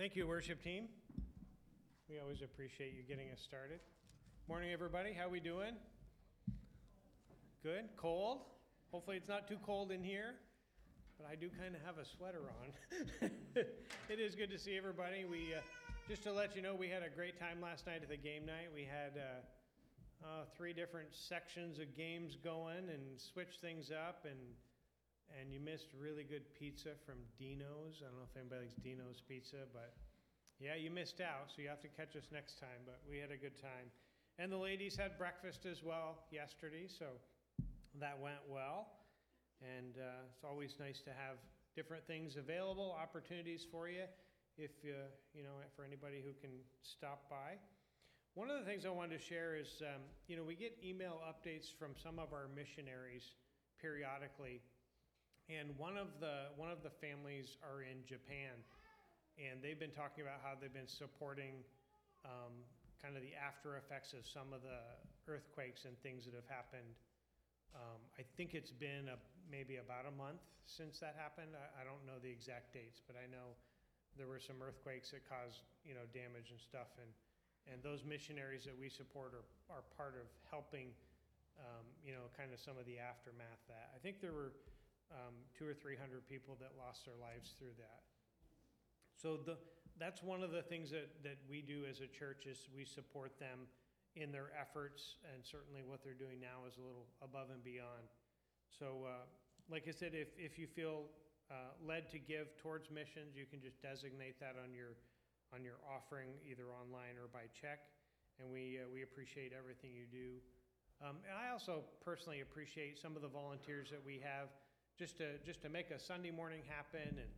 Thank you, worship team. We always appreciate you getting us started. Morning, everybody. How we doing? Good. Cold. Hopefully, it's not too cold in here, but I do kind of have a sweater on. it is good to see everybody. We uh, just to let you know, we had a great time last night at the game night. We had uh, uh, three different sections of games going and switched things up and and you missed really good pizza from Dino's. I don't know if anybody likes Dino's pizza, but yeah, you missed out. So you have to catch us next time. But we had a good time, and the ladies had breakfast as well yesterday, so that went well. And uh, it's always nice to have different things available, opportunities for you, if uh, you know, for anybody who can stop by. One of the things I wanted to share is, um, you know, we get email updates from some of our missionaries periodically and one of the one of the families are in Japan, and they've been talking about how they've been supporting um, kind of the after effects of some of the earthquakes and things that have happened. Um, I think it's been a, maybe about a month since that happened. I, I don't know the exact dates, but I know there were some earthquakes that caused you know damage and stuff, and and those missionaries that we support are, are part of helping um, you know kind of some of the aftermath that I think there were um, two or three hundred people that lost their lives through that. So the, that's one of the things that, that we do as a church is we support them in their efforts and certainly what they're doing now is a little above and beyond. So, uh, like I said, if, if you feel uh, led to give towards missions, you can just designate that on your on your offering either online or by check, and we uh, we appreciate everything you do. Um, and I also personally appreciate some of the volunteers that we have just to just to make a Sunday morning happen, and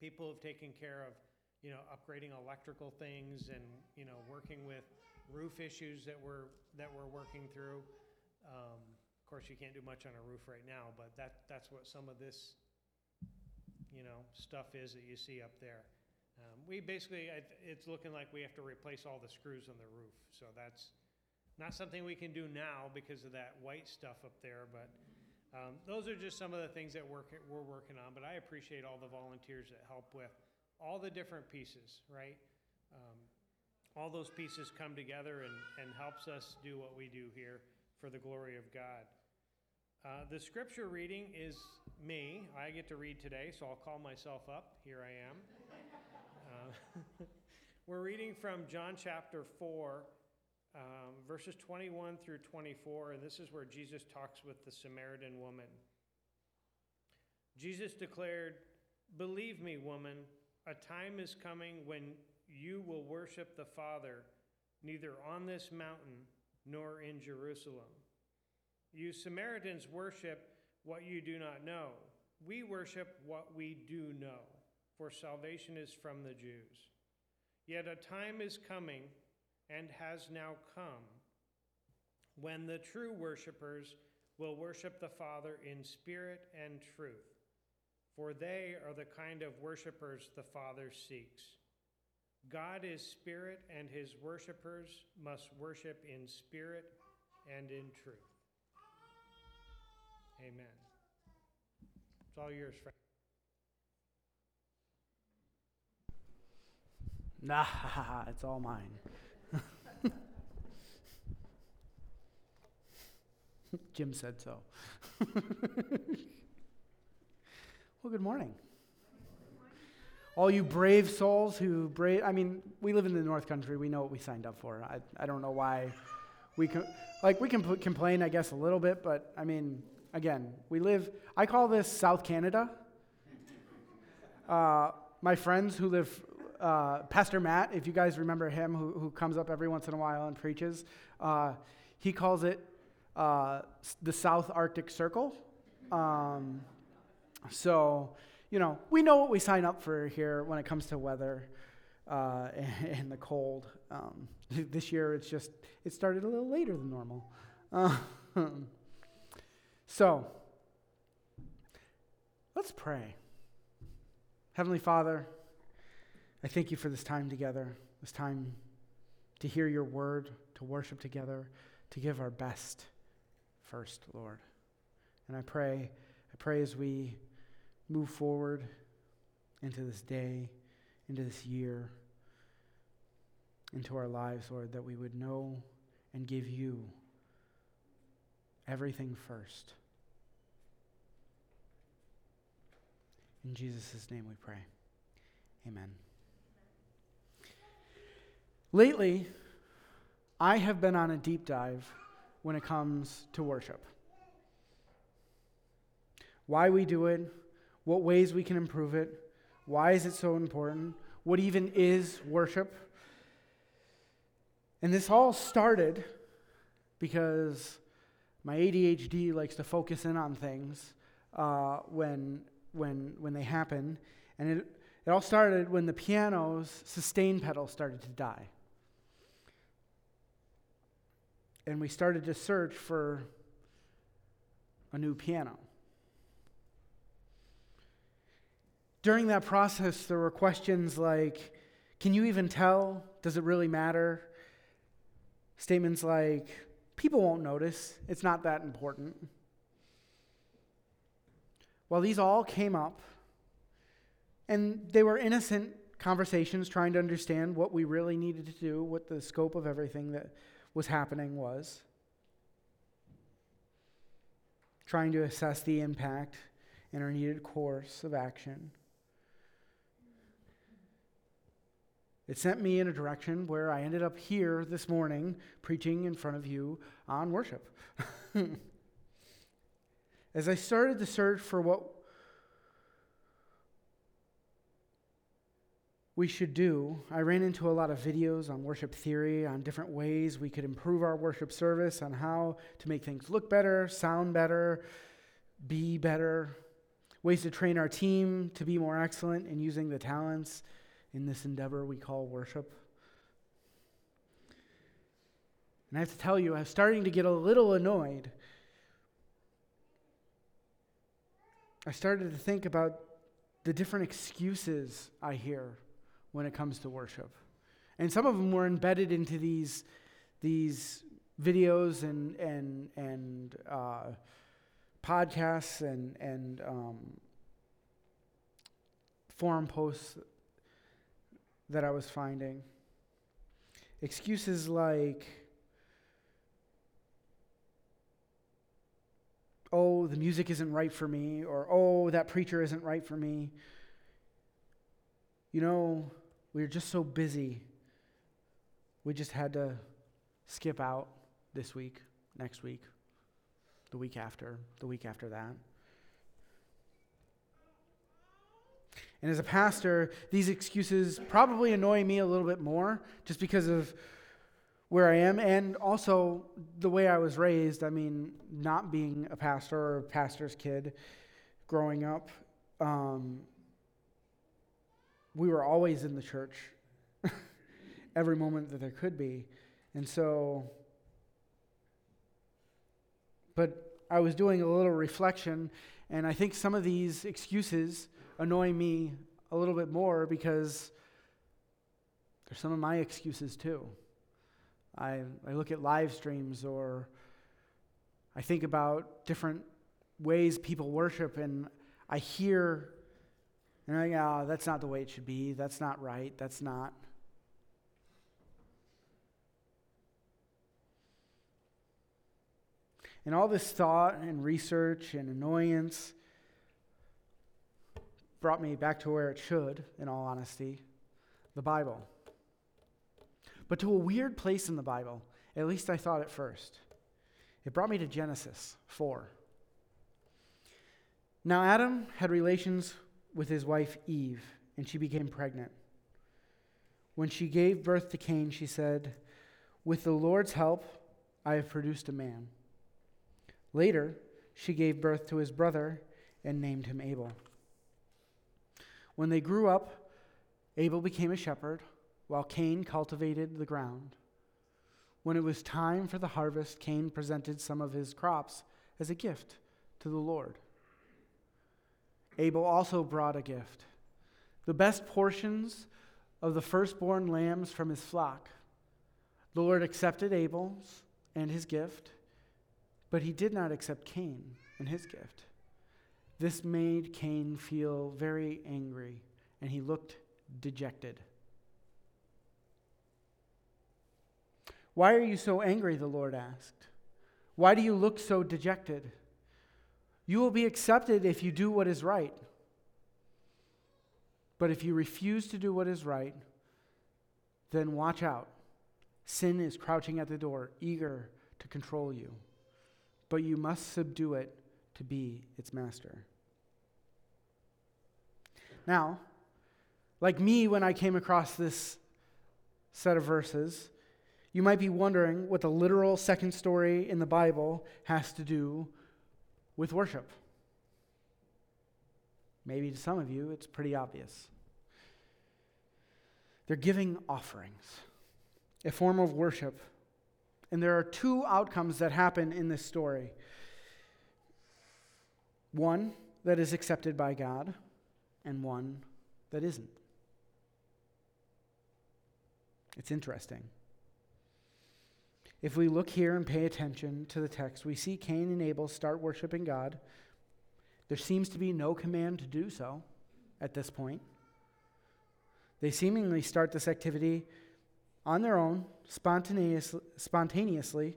people have taken care of you know upgrading electrical things and you know working with roof issues that we're that we're working through. Um, of course, you can't do much on a roof right now, but that that's what some of this you know stuff is that you see up there. Um, we basically, it's looking like we have to replace all the screws on the roof. So that's not something we can do now because of that white stuff up there, but um, those are just some of the things that we're, we're working on, but I appreciate all the volunteers that help with all the different pieces, right? Um, all those pieces come together and, and helps us do what we do here for the glory of God. Uh, the scripture reading is me. I get to read today, so I'll call myself up. Here I am. Uh, we're reading from John chapter 4, um, verses 21 through 24, and this is where Jesus talks with the Samaritan woman. Jesus declared, Believe me, woman, a time is coming when you will worship the Father neither on this mountain nor in Jerusalem. You Samaritans worship what you do not know. We worship what we do know, for salvation is from the Jews. Yet a time is coming and has now come, when the true worshippers will worship the Father in spirit and truth, for they are the kind of worshippers the Father seeks. God is spirit, and his worshippers must worship in spirit and in truth. Amen. It's all yours, Frank. Nah, it's all mine. Jim said so. well, good morning. All you brave souls who brave, I mean, we live in the North Country. We know what we signed up for. I, I don't know why we can, like, we can put, complain, I guess, a little bit, but I mean, again, we live, I call this South Canada. Uh, my friends who live uh, Pastor Matt, if you guys remember him, who, who comes up every once in a while and preaches, uh, he calls it uh, the South Arctic Circle. Um, so, you know, we know what we sign up for here when it comes to weather uh, and, and, the cold. Um, this year, it's just, it started a little later than normal. so, let's pray. Heavenly Father, I thank you for this time together, this time to hear your word, to worship together, to give our best first, Lord. And I pray, I pray as we move forward into this day, into this year, into our lives, Lord, that we would know and give you everything first. In Jesus' name we pray. Amen. Lately, I have been on a deep dive when it comes to worship. Why we do it, what ways we can improve it, why is it so important, what even is worship. And this all started because my ADHD likes to focus in on things uh, when, when, when they happen. And it, it all started when the piano's sustain pedal started to die. And we started to search for a new piano. During that process, there were questions like Can you even tell? Does it really matter? Statements like People won't notice, it's not that important. Well, these all came up, and they were innocent conversations trying to understand what we really needed to do, what the scope of everything that was happening was, trying to assess the impact and our needed course of action. It sent me in a direction where I ended up here this morning preaching in front of you on worship. As I started to search for what we should do, I ran into a lot of videos on worship theory, on different ways we could improve our worship service, on how to make things look better, sound better, be better, ways to train our team to be more excellent in using the talents in this endeavor we call worship. And I have to tell you, I'm starting to get a little annoyed. I started to think about the different excuses I hear when it comes to worship. And some of them were embedded into these, these videos and, and, and uh, podcasts and, and um, forum posts that I was finding. Excuses like, oh, the music isn't right for me, or oh, that preacher isn't right for me. You know, we were just so busy. We just had to skip out this week, next week, the week after, the week after that. And as a pastor, these excuses probably annoy me a little bit more just because of where I am and also the way I was raised. I mean, not being a pastor or a pastor's kid growing up, um, we were always in the church every moment that there could be. And so, but I was doing a little reflection, and I think some of these excuses annoy me a little bit more because they're some of my excuses too. I, I look at live streams or I think about different ways people worship and I hear, and I oh, that's not the way it should be. That's not right. That's not. And all this thought and research and annoyance brought me back to where it should, in all honesty the Bible. But to a weird place in the Bible, at least I thought at first. It brought me to Genesis 4. Now, Adam had relations with his wife Eve, and she became pregnant. When she gave birth to Cain, she said, With the Lord's help, I have produced a man. Later, she gave birth to his brother and named him Abel. When they grew up, Abel became a shepherd, while Cain cultivated the ground. When it was time for the harvest, Cain presented some of his crops as a gift to the Lord. Abel also brought a gift the best portions of the firstborn lambs from his flock. The Lord accepted Abel's and his gift, but he did not accept Cain and his gift. This made Cain feel very angry, and he looked dejected. Why are you so angry? The Lord asked. Why do you look so dejected? You will be accepted if you do what is right. But if you refuse to do what is right, then watch out. Sin is crouching at the door, eager to control you. But you must subdue it to be its master. Now, like me when I came across this set of verses, you might be wondering what the literal second story in the Bible has to do with worship. Maybe to some of you, it's pretty obvious. They're giving offerings, a form of worship. And there are two outcomes that happen in this story one that is accepted by God, and one that isn't. It's interesting. If we look here and pay attention to the text, we see Cain and Abel start worshiping God. There seems to be no command to do so at this point. They seemingly start this activity on their own, spontaneously,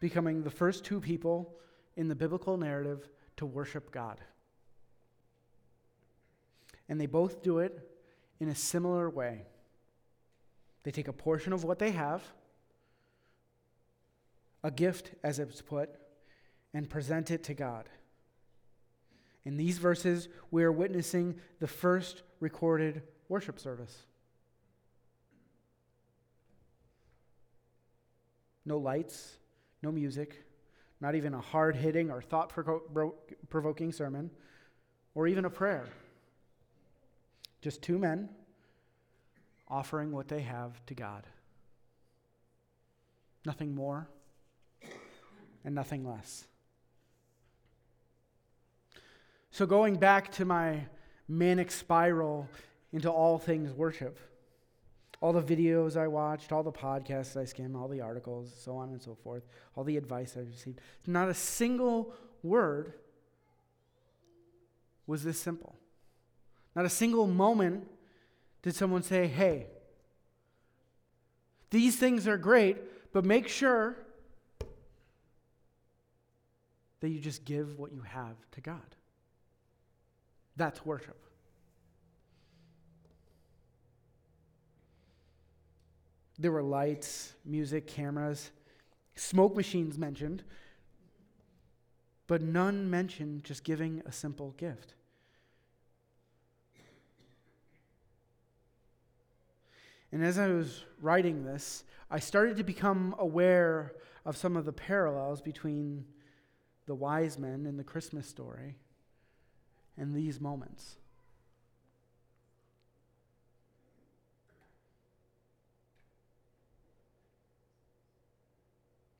becoming the first two people in the biblical narrative to worship God. And they both do it in a similar way. They take a portion of what they have a gift, as it's put, and present it to God. In these verses, we are witnessing the first recorded worship service. No lights, no music, not even a hard hitting or thought provoking sermon, or even a prayer. Just two men offering what they have to God. Nothing more, and nothing less. So, going back to my manic spiral into all things worship, all the videos I watched, all the podcasts I skimmed, all the articles, so on and so forth, all the advice I received, not a single word was this simple. Not a single moment did someone say, hey, these things are great, but make sure that you just give what you have to God. That's worship. There were lights, music, cameras, smoke machines mentioned, but none mentioned just giving a simple gift. And as I was writing this, I started to become aware of some of the parallels between the wise men in the Christmas story and these moments.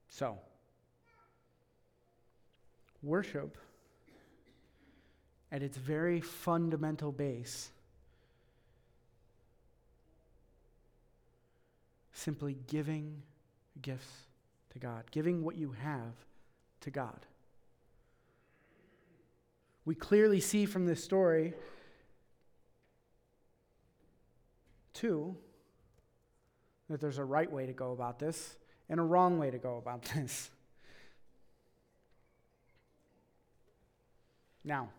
So, worship at its very fundamental base simply giving gifts to God, giving what you have to God. We clearly see from this story, too, that there's a right way to go about this and a wrong way to go about this. Now,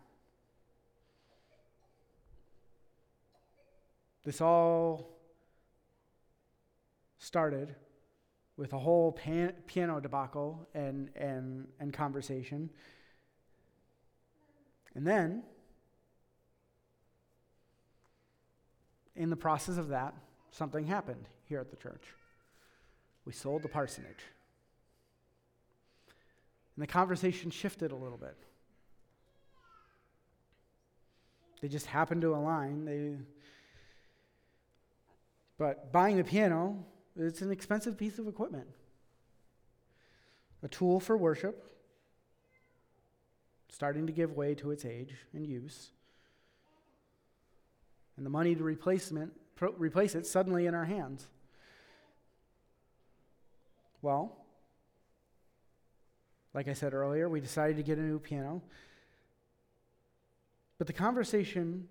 this all started with a whole pan- piano debacle and, and, and conversation and then, in the process of that, something happened here at the church. We sold the parsonage. And the conversation shifted a little bit. They just happened to align. They, but buying the piano, it's an expensive piece of equipment. A tool for worship, starting to give way to its age and use. And the money to replacement, pro, replace it suddenly in our hands. Well, like I said earlier, we decided to get a new piano. But the conversation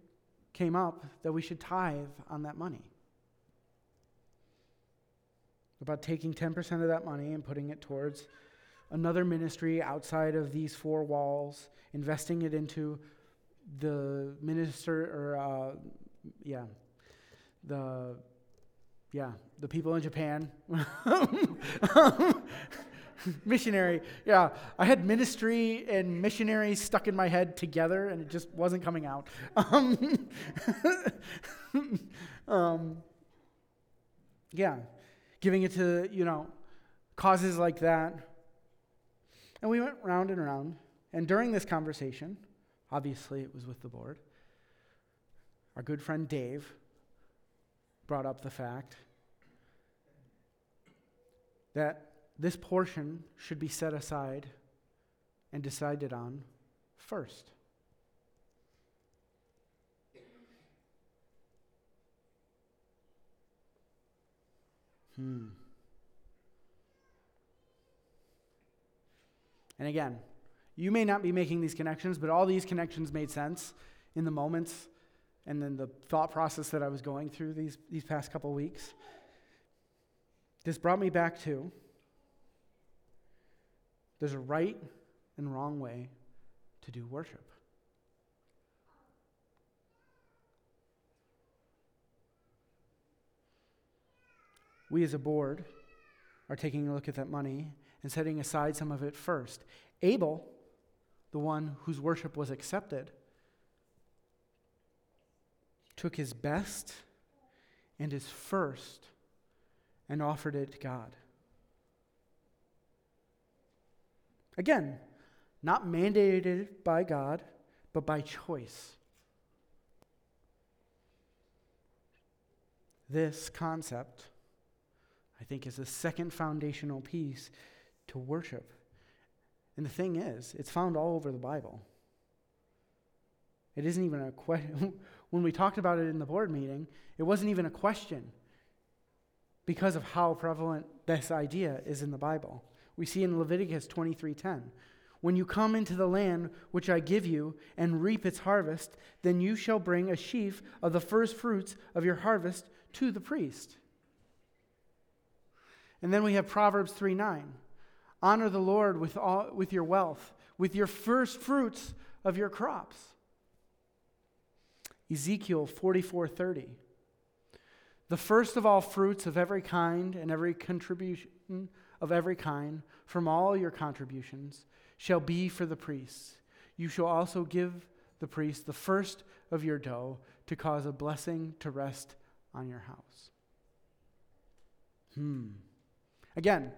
came up that we should tithe on that money. About taking 10% of that money and putting it towards another ministry outside of these four walls, investing it into the minister or uh, yeah, the yeah, the people in Japan. missionary. Yeah, I had ministry and missionary stuck in my head together, and it just wasn't coming out. Um, um, yeah, giving it to you know causes like that. And we went round and round. And during this conversation, obviously it was with the board. Our good friend Dave brought up the fact that this portion should be set aside and decided on first. Hmm. And again, you may not be making these connections, but all these connections made sense in the moments and then the thought process that I was going through these, these past couple weeks. This brought me back to there's a right and wrong way to do worship. We as a board are taking a look at that money and setting aside some of it first. Abel, the one whose worship was accepted, took his best and his first and offered it to God. Again, not mandated by God, but by choice. This concept, I think, is the second foundational piece to worship. And the thing is, it's found all over the Bible. It isn't even a question. when we talked about it in the board meeting, it wasn't even a question because of how prevalent this idea is in the Bible. We see in Leviticus 23:10, "When you come into the land which I give you and reap its harvest, then you shall bring a sheaf of the first fruits of your harvest to the priest." And then we have Proverbs 3:9, "Honor the Lord with all with your wealth, with your first fruits of your crops." Ezekiel 44:30. The first of all fruits of every kind and every contribution of every kind from all your contributions shall be for the priests. You shall also give the priest the first of your dough to cause a blessing to rest on your house. Hmm. Again,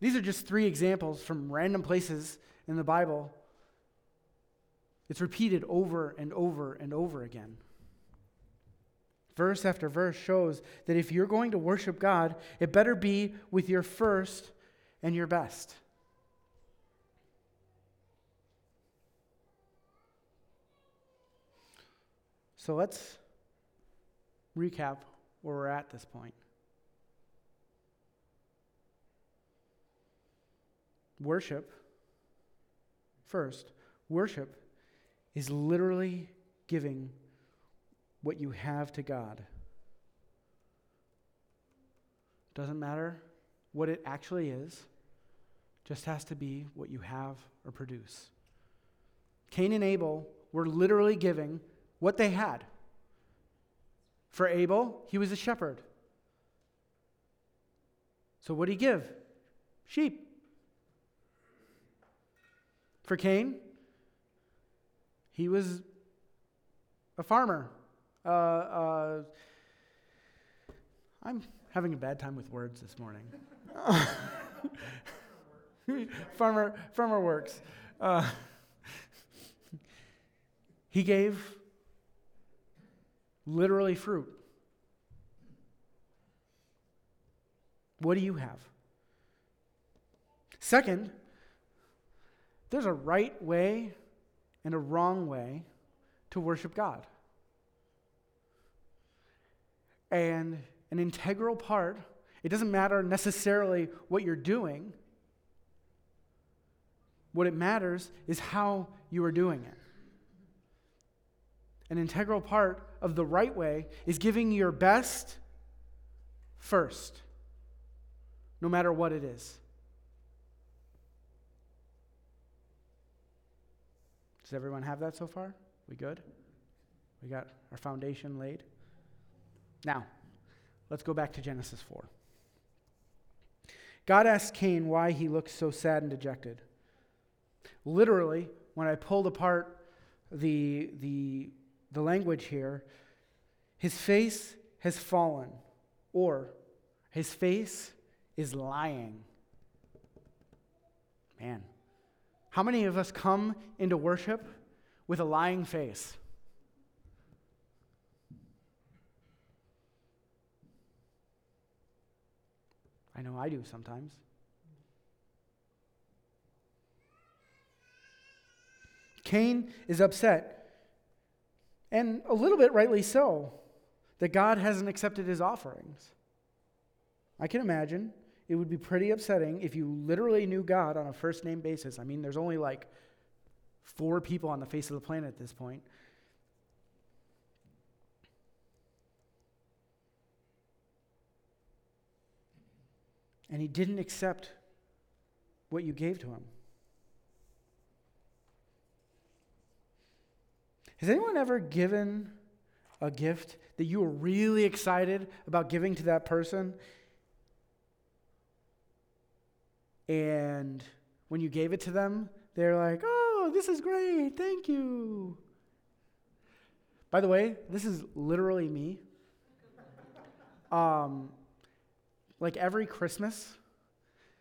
these are just three examples from random places in the Bible. It's repeated over and over and over again verse after verse shows that if you're going to worship God, it better be with your first and your best. So let's recap where we're at this point. Worship, first, worship is literally giving what you have to God. Doesn't matter what it actually is, just has to be what you have or produce. Cain and Abel were literally giving what they had. For Abel, he was a shepherd. So what did he give? Sheep. For Cain, he was a farmer. Uh, uh, I'm having a bad time with words this morning. farmer, farmer works. Uh, he gave literally fruit. What do you have? Second, there's a right way and a wrong way to worship God. And an integral part, it doesn't matter necessarily what you're doing. What it matters is how you are doing it. an integral part of the right way is giving your best first, no matter what it is. Does everyone have that so far? We good? We got our foundation laid? Now, let's go back to Genesis 4. God asked Cain why he looked so sad and dejected. Literally, when I pulled apart the, the, the language here, his face has fallen, or his face is lying. Man, how many of us come into worship with a lying face? I know I do sometimes. Cain is upset, and a little bit rightly so, that God hasn't accepted his offerings. I can imagine it would be pretty upsetting if you literally knew God on a first name basis. I mean, there's only like four people on the face of the planet at this point. And he didn't accept what you gave to him. Has anyone ever given a gift that you were really excited about giving to that person? And when you gave it to them, they're like, oh, this is great, thank you. By the way, this is literally me. Um, like every Christmas,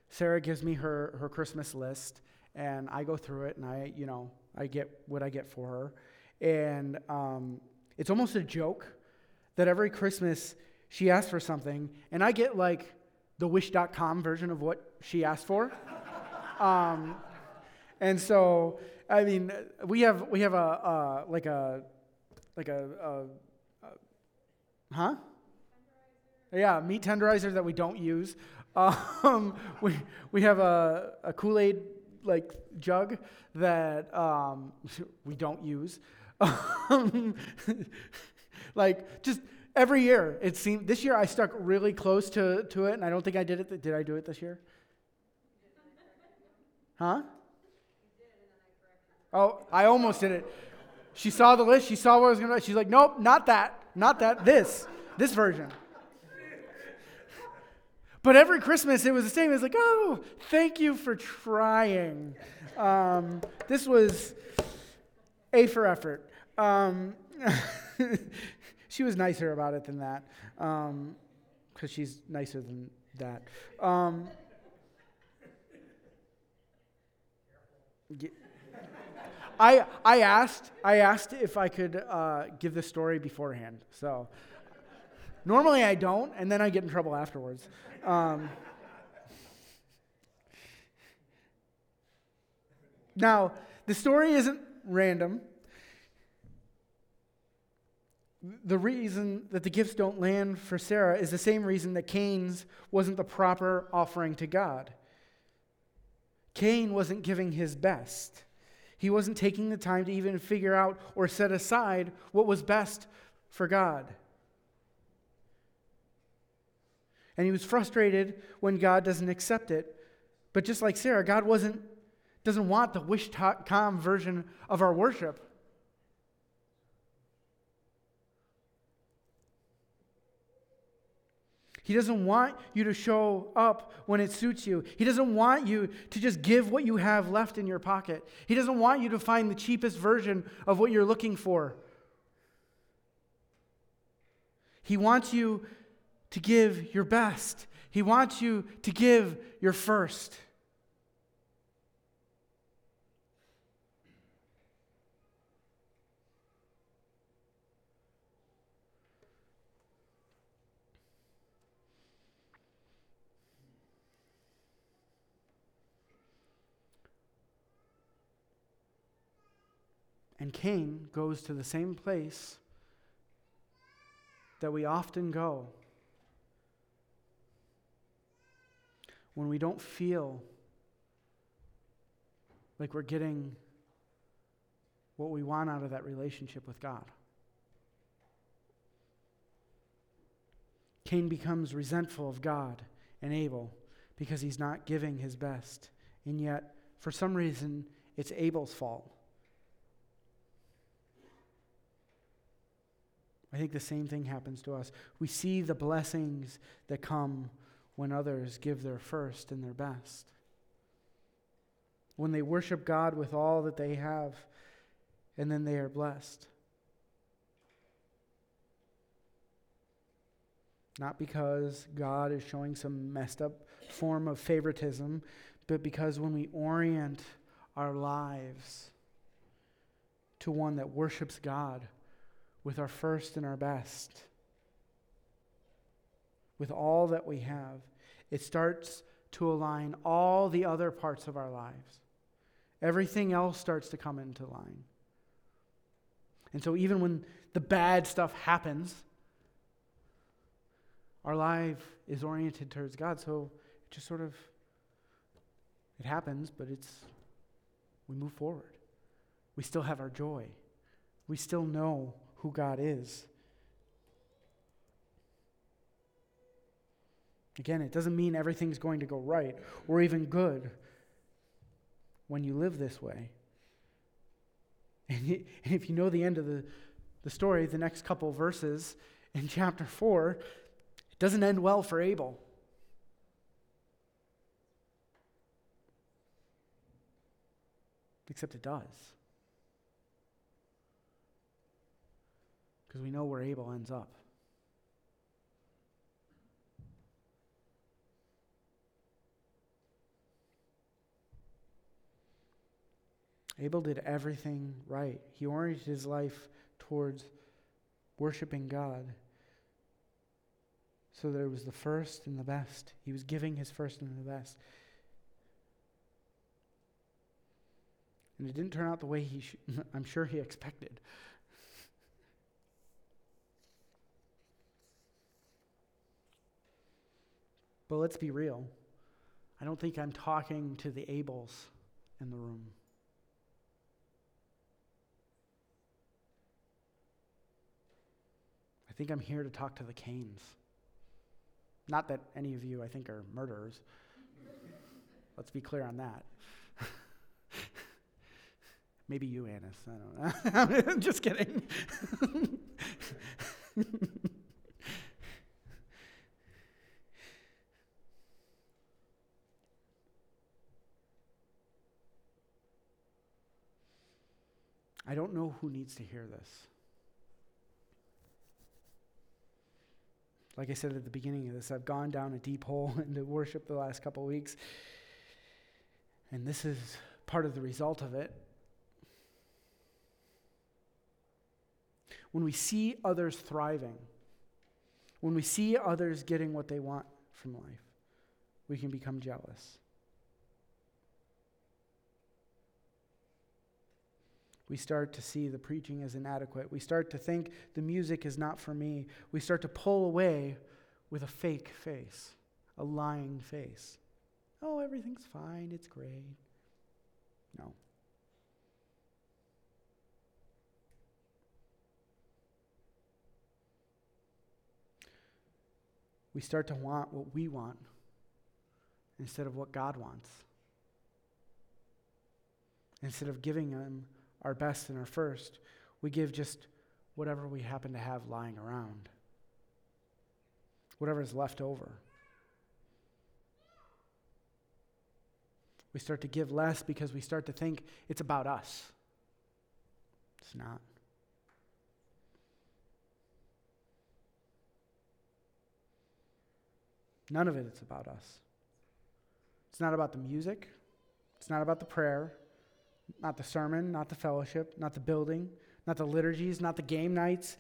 Sarah gives me her, her Christmas list, and I go through it, and I, you know, I get what I get for her. And um, it's almost a joke that every Christmas she asks for something, and I get like the wish.com version of what she asked for. um, and so, I mean, we have we have a uh, like a like a, a, a huh? Yeah, meat tenderizer that we don't use. Um, we we have a, a Kool Aid like jug that um, we don't use. like just every year it seemed this year I stuck really close to, to it, and I don't think I did it. Did I do it this year? Huh? Oh, I almost did it. She saw the list. She saw what I was going to. She's like, nope, not that, not that. This, this version. But every Christmas it was the same. It was like, oh, thank you for trying. Um, this was A for effort. Um, she was nicer about it than that, because um, she's nicer than that. I, I asked I asked if I could uh, give the story beforehand. So normally I don't, and then I get in trouble afterwards. Um, now the story isn't random the reason that the gifts don't land for Sarah is the same reason that Cain's wasn't the proper offering to God. Cain wasn't giving his best. He wasn't taking the time to even figure out or set aside what was best for God. And he was frustrated when God doesn't accept it. But just like Sarah, God wasn't, doesn't want the wish com version of our worship. He doesn't want you to show up when it suits you. He doesn't want you to just give what you have left in your pocket. He doesn't want you to find the cheapest version of what you're looking for. He wants you to give your best, He wants you to give your first. And Cain goes to the same place that we often go when we don't feel like we're getting what we want out of that relationship with God. Cain becomes resentful of God and Abel because he's not giving his best. And yet, for some reason, it's Abel's fault. I think the same thing happens to us. We see the blessings that come when others give their first and their best. When they worship God with all that they have, and then they are blessed. Not because God is showing some messed up form of favoritism, but because when we orient our lives to one that worships God with our first and our best, with all that we have, it starts to align all the other parts of our lives. Everything else starts to come into line. And so, even when the bad stuff happens, our life is oriented towards God. So, it just sort of it happens, but it's we move forward. We still have our joy. We still know who God is. Again, it doesn't mean everything's going to go right or even good when you live this way. And if you know the end of the, the story, the next couple verses in chapter 4, it doesn't end well for Abel. Except it does. Because we know where Abel ends up. Abel did everything right. He oriented his life towards worshiping God so that it was the first and the best. He was giving his first and the best. And it didn't turn out the way he sh- I'm sure he expected. But let's be real. I don't think I'm talking to the Abels in the room. I think I'm here to talk to the Cains. Not that any of you, I think, are murderers. Let's be clear on that. Maybe you, Annis. I don't know. I'm just kidding. I don't know who needs to hear this. Like I said at the beginning of this, I've gone down a deep hole into worship the last couple weeks. And this is part of the result of it. When we see others thriving, when we see others getting what they want from life, we can become jealous. We start to see the preaching as inadequate. We start to think the music is not for me. We start to pull away with a fake face, a lying face. Oh, everything's fine. It's great. No. We start to want what we want instead of what God wants. Instead of giving Him our best and our first. We give just whatever we happen to have lying around, whatever is left over. We start to give less because we start to think it's about us. It's not. None of it is about us. It's not about the music. It's not about the prayer not the sermon, not the fellowship, not the building, not the liturgies, not the game nights,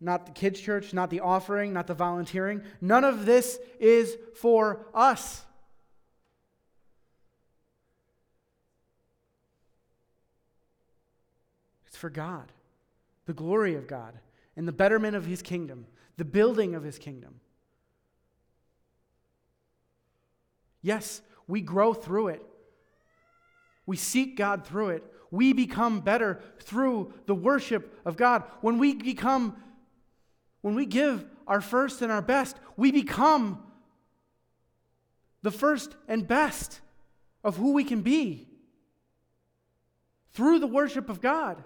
not the kids' church, not the offering, not the volunteering. None of this is for us. It's for God, the glory of God, and the betterment of His kingdom, the building of His kingdom. Yes, we grow through it. We seek God through it. We become better through the worship of God. When we become, when we give our first and our best, we become the first and best of who we can be through the worship of God.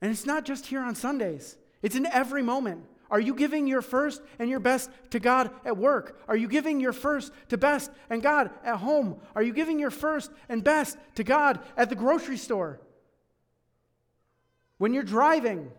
And it's not just here on Sundays, it's in every moment. Are you giving your first and your best to God at work? Are you giving your first to best and God at home? Are you giving your first and best to God at the grocery store? When you're driving?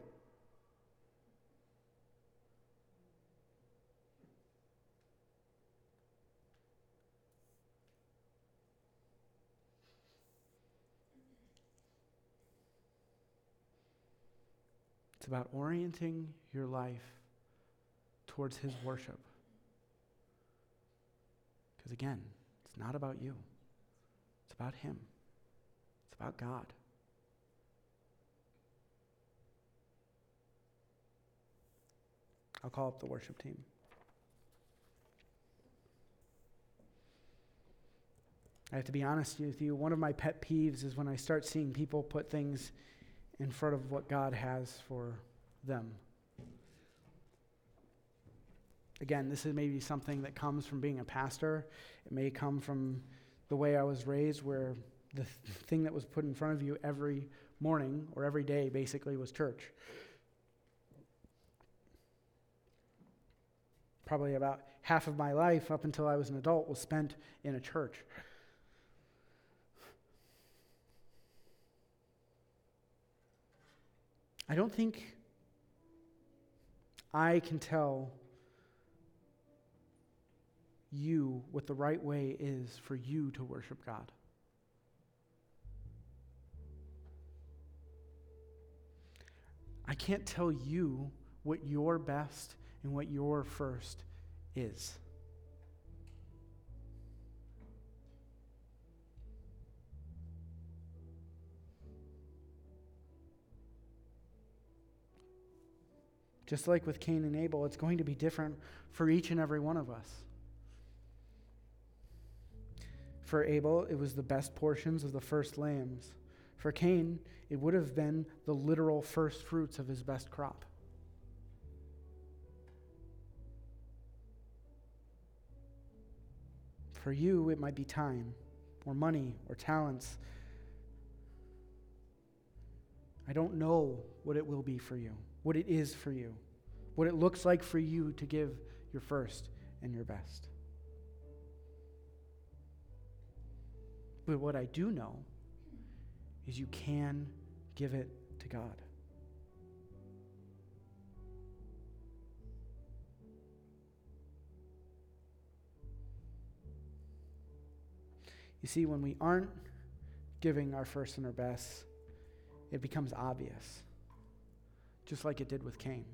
It's about orienting your life towards His worship. Because again, it's not about you, it's about Him, it's about God. I'll call up the worship team. I have to be honest with you. One of my pet peeves is when I start seeing people put things in front of what God has for them. Again, this is maybe something that comes from being a pastor. It may come from the way I was raised, where the thing that was put in front of you every morning or every day basically was church. Probably about half of my life up until I was an adult was spent in a church. I don't think I can tell you what the right way is for you to worship God. I can't tell you what your best and what your first is. Just like with Cain and Abel, it's going to be different for each and every one of us. For Abel, it was the best portions of the first lambs. For Cain, it would have been the literal first fruits of his best crop. For you, it might be time, or money, or talents. I don't know what it will be for you what it is for you, what it looks like for you to give your first and your best. But what I do know is you can give it to God. You see, when we aren't giving our first and our best, it becomes obvious just like it did with Cain.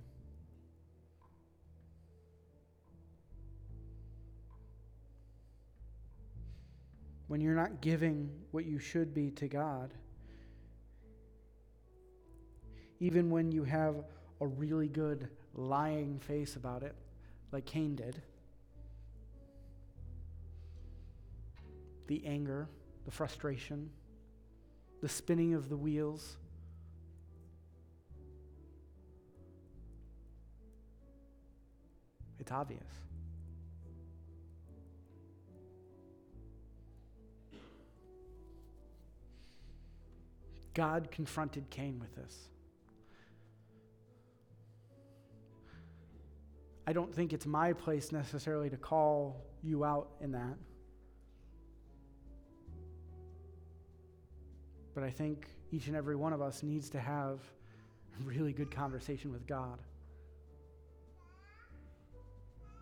When you're not giving what you should be to God, even when you have a really good lying face about it, like Cain did, the anger, the frustration, the spinning of the wheels, It's obvious. God confronted Cain with this. I don't think it's my place necessarily to call you out in that. But I think each and every one of us needs to have a really good conversation with God.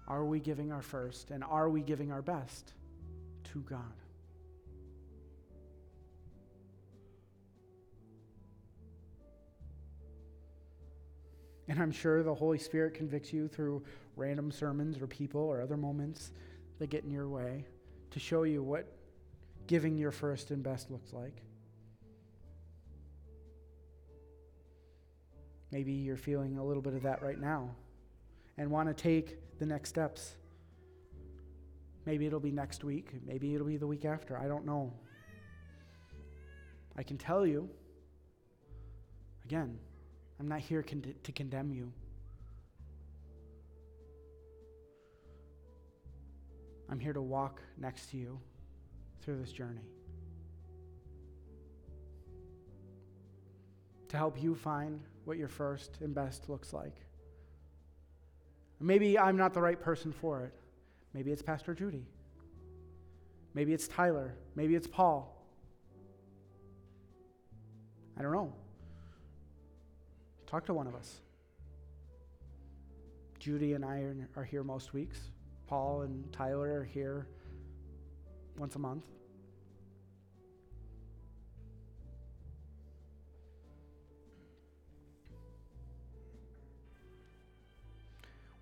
Are we giving our first and are we giving our best to God? And I'm sure the Holy Spirit convicts you through random sermons or people or other moments that get in your way to show you what giving your first and best looks like. Maybe you're feeling a little bit of that right now and want to take the next steps. Maybe it'll be next week. Maybe it'll be the week after. I don't know. I can tell you, again, I'm not here con- to condemn you. I'm here to walk next to you through this journey. To help you find what your first and best looks like. Maybe I'm not the right person for it. Maybe it's Pastor Judy. Maybe it's Tyler. Maybe it's Paul. I don't know. Talk to one of us. Judy and I are, are here most weeks. Paul and Tyler are here once a month.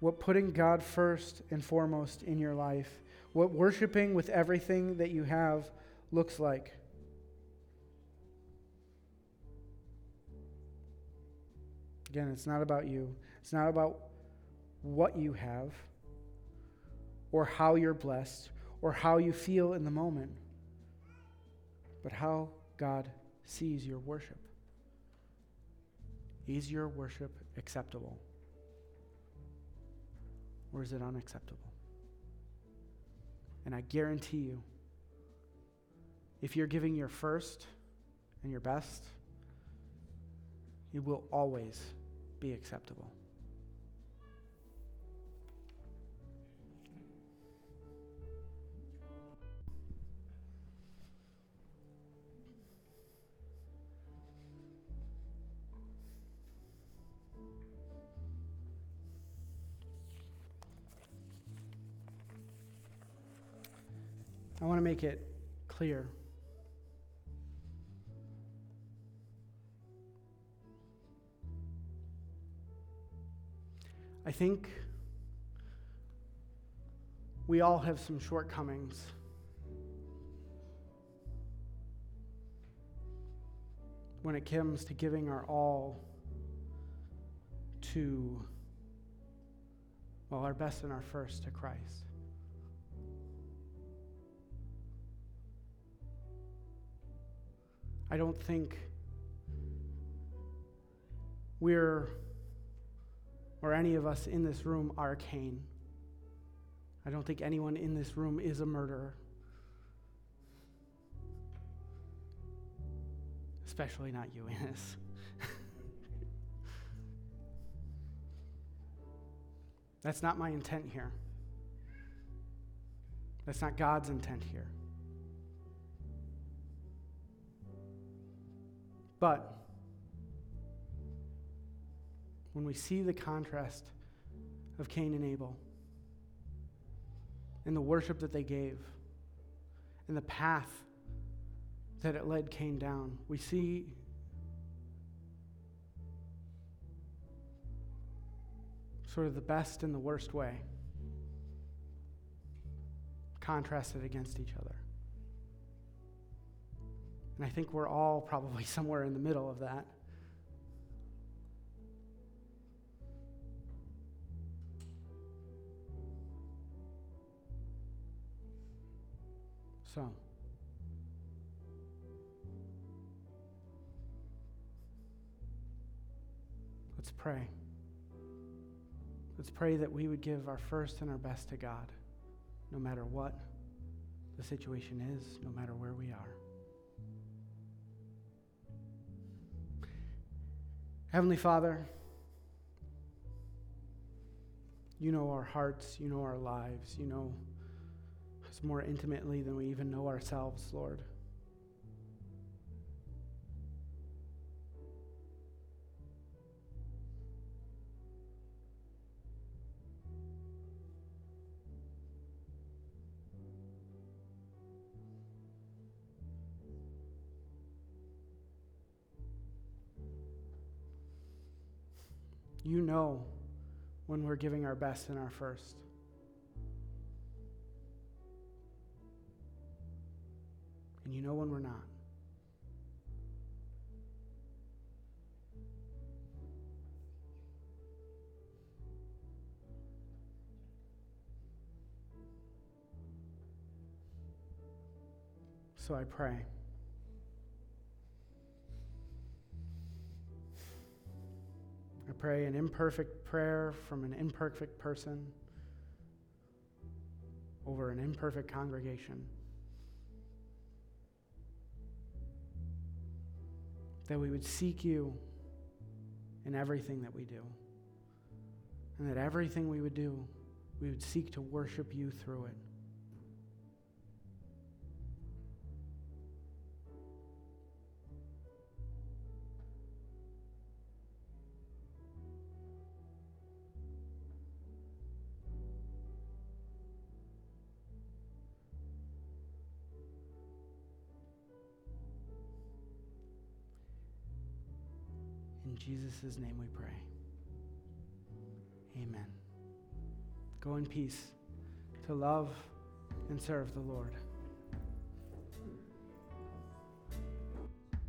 What putting God first and foremost in your life, what worshiping with everything that you have looks like. Again, it's not about you. It's not about what you have or how you're blessed or how you feel in the moment, but how God sees your worship. Is your worship acceptable? Or is it unacceptable? And I guarantee you, if you're giving your first and your best, it will always be acceptable. I want to make it clear. I think we all have some shortcomings. When it comes to giving our all to, well, our best and our first to Christ. I don't think we're, or any of us in this room, are Cain. I don't think anyone in this room is a murderer. Especially not you, Innes. That's not my intent here. That's not God's intent here. But when we see the contrast of Cain and Abel, and the worship that they gave, and the path that it led Cain down, we see sort of the best and the worst way contrasted against each other. And I think we're all probably somewhere in the middle of that. So, let's pray. Let's pray that we would give our first and our best to God, no matter what the situation is, no matter where we are. Heavenly Father, you know our hearts, you know our lives, you know us more intimately than we even know ourselves, Lord. You know when we're giving our best and our first. And you know when we're not. So I pray. I pray an imperfect prayer from an imperfect person. over an imperfect congregation. That we would seek you in everything that we do. And that everything we would do, we would seek to worship you through it. Jesus' name we pray. Amen. Go in peace to love and serve the Lord.